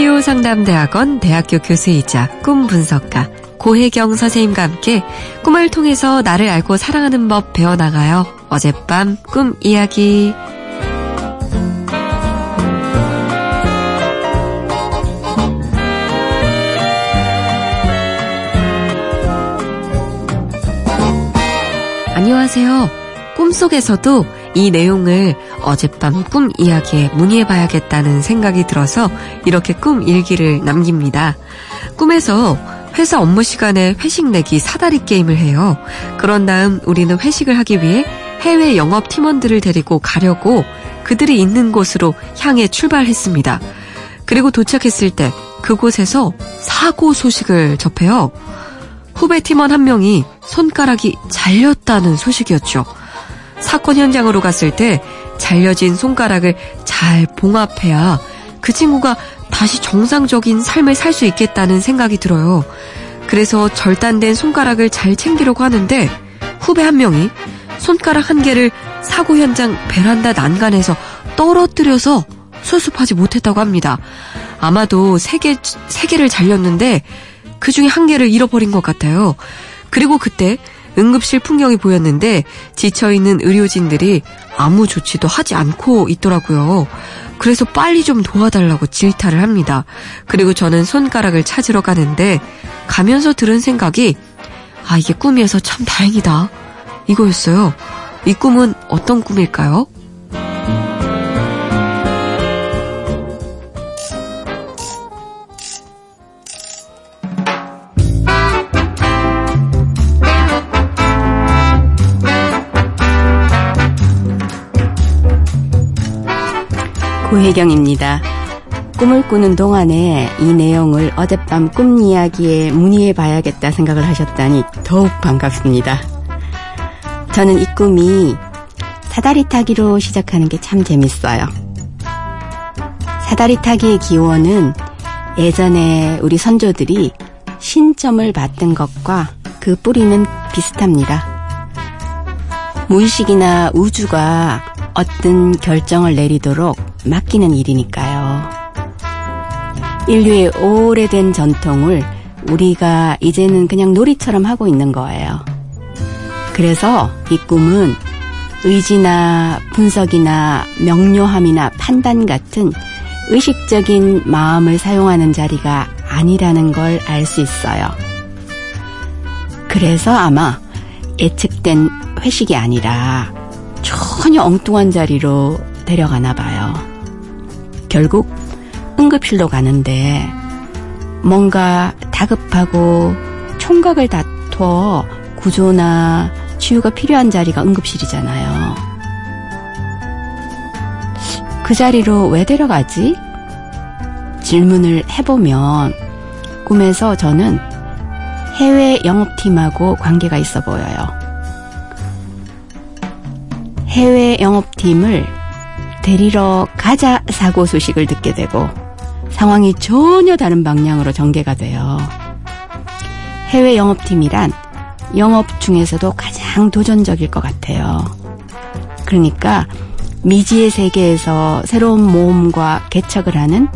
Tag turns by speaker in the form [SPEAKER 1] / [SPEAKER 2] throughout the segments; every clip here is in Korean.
[SPEAKER 1] 치유상담대학원 대학교 교수이자 꿈 분석가 고혜경 선생님과 함께 꿈을 통해서 나를 알고 사랑하는 법 배워나가요. 어젯밤 꿈 이야기. 안녕하세요. 꿈속에서도 이 내용을 어젯밤 꿈 이야기에 문의해봐야겠다는 생각이 들어서 이렇게 꿈 일기를 남깁니다. 꿈에서 회사 업무 시간에 회식 내기 사다리 게임을 해요. 그런 다음 우리는 회식을 하기 위해 해외 영업 팀원들을 데리고 가려고 그들이 있는 곳으로 향해 출발했습니다. 그리고 도착했을 때 그곳에서 사고 소식을 접해요. 후배 팀원 한 명이 손가락이 잘렸다는 소식이었죠. 사건 현장으로 갔을 때 잘려진 손가락을 잘 봉합해야 그 친구가 다시 정상적인 삶을 살 수 있겠다는 생각이 들어요. 그래서 절단된 손가락을 잘 챙기려고 하는데 후배 한 명이 손가락 한 개를 사고 현장 베란다 난간에서 떨어뜨려서 수습하지 못했다고 합니다. 아마도 세 개, 세 개를 잘렸는데 그 중에 한 개를 잃어버린 것 같아요. 그리고 그때 응급실 풍경이 보였는데 지쳐있는 의료진들이 아무 조치도 하지 않고 있더라고요. 그래서 빨리 좀 도와달라고 질타를 합니다. 그리고 저는 손가락을 찾으러 가는데 가면서 들은 생각이 아 이게 꿈이어서 참 다행이다 이거였어요. 이 꿈은 어떤 꿈일까요?
[SPEAKER 2] 고혜경입니다. 꿈을 꾸는 동안에 이 내용을 어젯밤 꿈 이야기에 문의해 봐야겠다 생각을 하셨다니 더욱 반갑습니다. 저는 이 꿈이 사다리 타기로 시작하는 게 참 재밌어요. 사다리 타기의 기원은 예전에 우리 선조들이 신점을 받던 것과 그 뿌리는 비슷합니다. 무의식이나 우주가 어떤 결정을 내리도록 맡기는 일이니까요. 인류의 오래된 전통을 우리가 이제는 그냥 놀이처럼 하고 있는 거예요. 그래서 이 꿈은 의지나 분석이나 명료함이나 판단 같은 의식적인 마음을 사용하는 자리가 아니라는 걸 알 수 있어요. 그래서 아마 예측된 회식이 아니라 전혀 엉뚱한 자리로 데려가나 봐요. 결국 응급실로 가는데 뭔가 다급하고 총각을 다투어 구조나 치유가 필요한 자리가 응급실이잖아요. 그 자리로 왜 데려가지? 질문을 해보면 꿈에서 저는 해외 영업팀하고 관계가 있어 보여요. 해외 영업팀을 데리러 가자 사고 소식을 듣게 되고 상황이 전혀 다른 방향으로 전개가 돼요. 해외 영업팀이란 영업 중에서도 가장 도전적일 것 같아요. 그러니까 미지의 세계에서 새로운 모험과 개척을 하는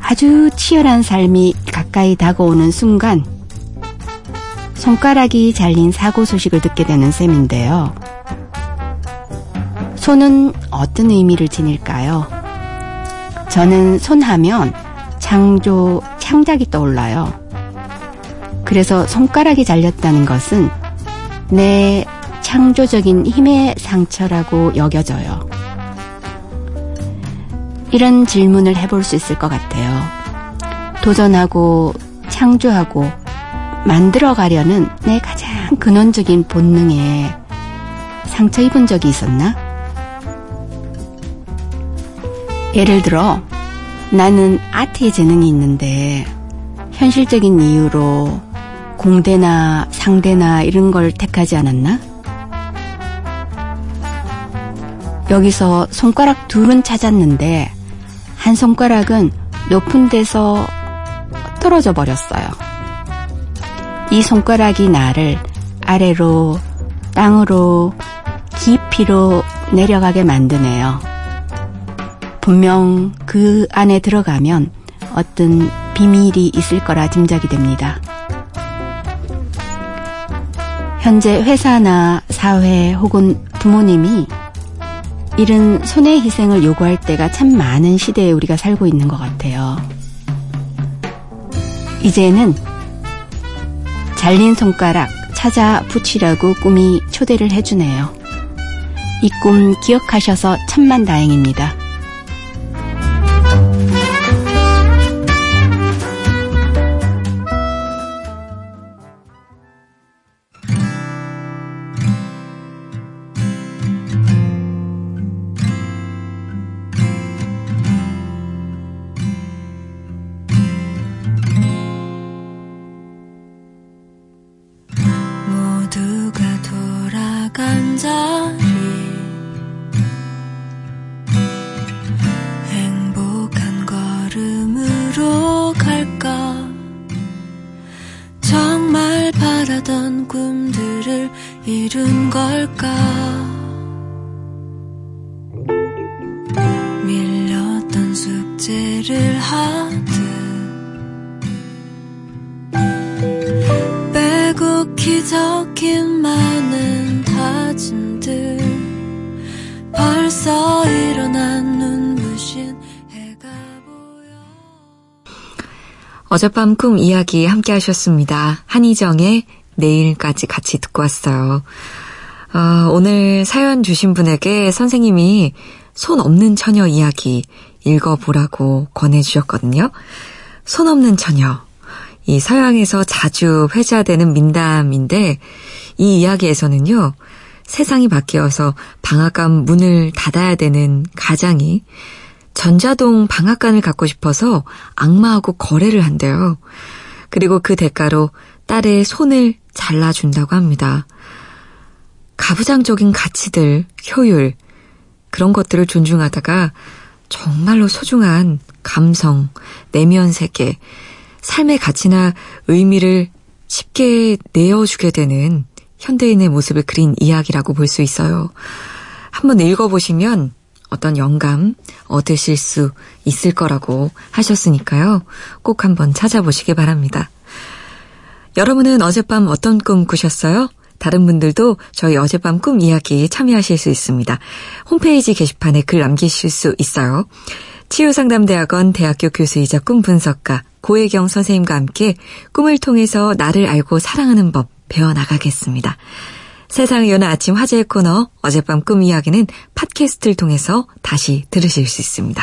[SPEAKER 2] 아주 치열한 삶이 가까이 다가오는 순간 손가락이 잘린 사고 소식을 듣게 되는 셈인데요. 손은 어떤 의미를 지닐까요? 저는 손하면 창조, 창작이 떠올라요. 그래서 손가락이 잘렸다는 것은 내 창조적인 힘의 상처라고 여겨져요. 이런 질문을 해볼 수 있을 것 같아요. 도전하고 창조하고 만들어 가려는 내 가장 근원적인 본능에 상처 입은 적이 있었나? 예를 들어, 나는 아트에 재능이 있는데, 현실적인 이유로 공대나 상대나 이런 걸 택하지 않았나? 여기서 손가락 둘은 찾았는데, 한 손가락은 높은 데서 떨어져 버렸어요. 이 손가락이 나를 아래로, 땅으로, 깊이로 내려가게 만드네요. 분명 그 안에 들어가면 어떤 비밀이 있을 거라 짐작이 됩니다. 현재 회사나 사회 혹은 부모님이 이런 손해 희생을 요구할 때가 참 많은 시대에 우리가 살고 있는 것 같아요. 이제는 잘린 손가락 찾아 붙이라고 꿈이 초대를 해주네요. 이 꿈 기억하셔서 천만 다행입니다.
[SPEAKER 3] 어젯밤 꿈 이야기 함께 하셨습니다. 한희정의 내일까지 같이 듣고 왔어요. 어, 오늘 사연 주신 분에게 선생님이 손 없는 처녀 이야기 읽어보라고 권해주셨거든요. 손 없는 처녀. 이 서양에서 자주 회자되는 민담인데 이 이야기에서는요. 세상이 바뀌어서 방앗간 문을 닫아야 되는 가장이 전자동 방앗간을 갖고 싶어서 악마하고 거래를 한대요. 그리고 그 대가로 딸의 손을 잘라준다고 합니다. 가부장적인 가치들, 효율, 그런 것들을 존중하다가 정말로 소중한 감성, 내면 세계, 삶의 가치나 의미를 쉽게 내어주게 되는 현대인의 모습을 그린 이야기라고 볼 수 있어요. 한번 읽어보시면 어떤 영감 얻으실 수 있을 거라고 하셨으니까요. 꼭 한번 찾아보시기 바랍니다. 여러분은 어젯밤 어떤 꿈 꾸셨어요? 다른 분들도 저희 어젯밤 꿈 이야기 참여하실 수 있습니다. 홈페이지 게시판에 글 남기실 수 있어요. 치유상담대학원 대학교 교수이자 꿈 분석가 고혜경 선생님과 함께 꿈을 통해서 나를 알고 사랑하는 법 배워나가겠습니다. 세상을 여는 아침 화제의 코너 어젯밤 꿈 이야기는 팟캐스트를 통해서 다시 들으실 수 있습니다.